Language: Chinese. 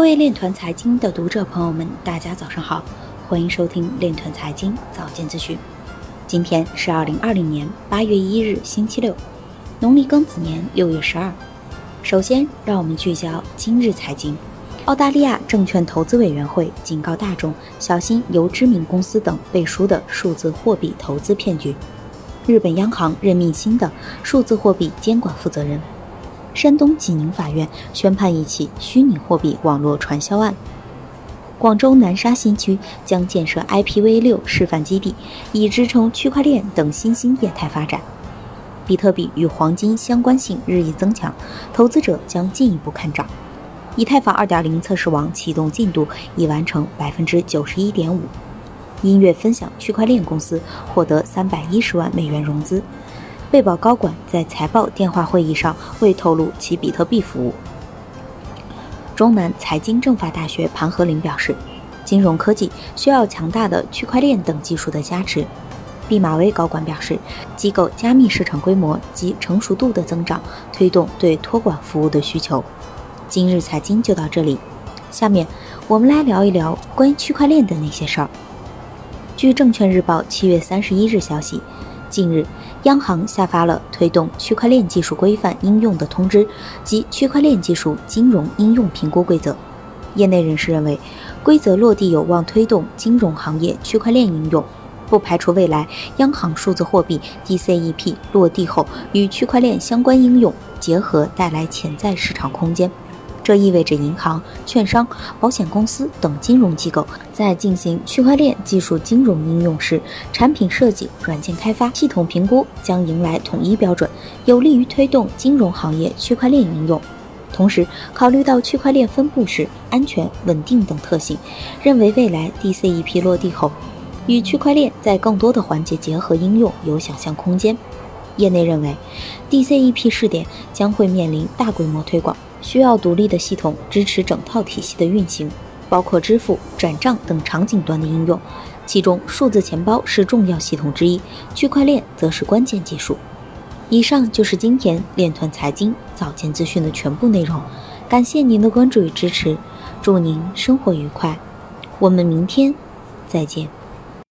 各位链团财经的读者朋友们，大家早上好，欢迎收听链团财经早间资讯。今天是二零二零年八月一日，星期六，农历庚子年六月十二。首先，让我们聚焦今日财经。澳大利亚证券投资委员会警告大众小心由知名公司等背书的数字货币投资骗局。日本央行任命新的数字货币监管负责人。山东济宁法院宣判一起虚拟货币网络传销案。广州南沙新区将建设 IPv6 示范基地，以支撑区块链等新兴业态发展。比特币与黄金相关性日益增强，投资者将进一步看涨。以太坊2.0测试网启动进度已完成百分之九十一点五。音乐分享区块链公司获得三百一十万美元融资。贝宝高管在财报电话会议上未透露其比特币服务。中南财经政法大学庞和林表示，金融科技需要强大的区块链等技术的加持。毕马威高管表示，机构加密市场规模及成熟度的增长推动对托管服务的需求。今日财经就到这里，下面我们来聊一聊关于区块链的那些事儿。据证券日报七月三十一日消息。近日，央行下发了推动区块链技术规范应用的通知及区块链技术金融应用评估规则。业内人士认为，规则落地有望推动金融行业区块链应用，不排除未来央行数字货币 DCEP 落地后与区块链相关应用结合带来潜在市场空间。这意味着银行、券商、保险公司等金融机构在进行区块链技术金融应用时，产品设计、软件开发、系统评估将迎来统一标准，有利于推动金融行业区块链应用。同时，考虑到区块链分布式、安全、稳定等特性，认为未来 DCEP 落地后，与区块链在更多的环节结合应用有想象空间。业内认为，DCEP 试点将会面临大规模推广。需要独立的系统支持整套体系的运行，包括支付、转账等场景端的应用。其中，数字钱包是重要系统之一，区块链则是关键技术。以上就是今天链团财经早间资讯的全部内容，感谢您的关注与支持，祝您生活愉快，我们明天再见。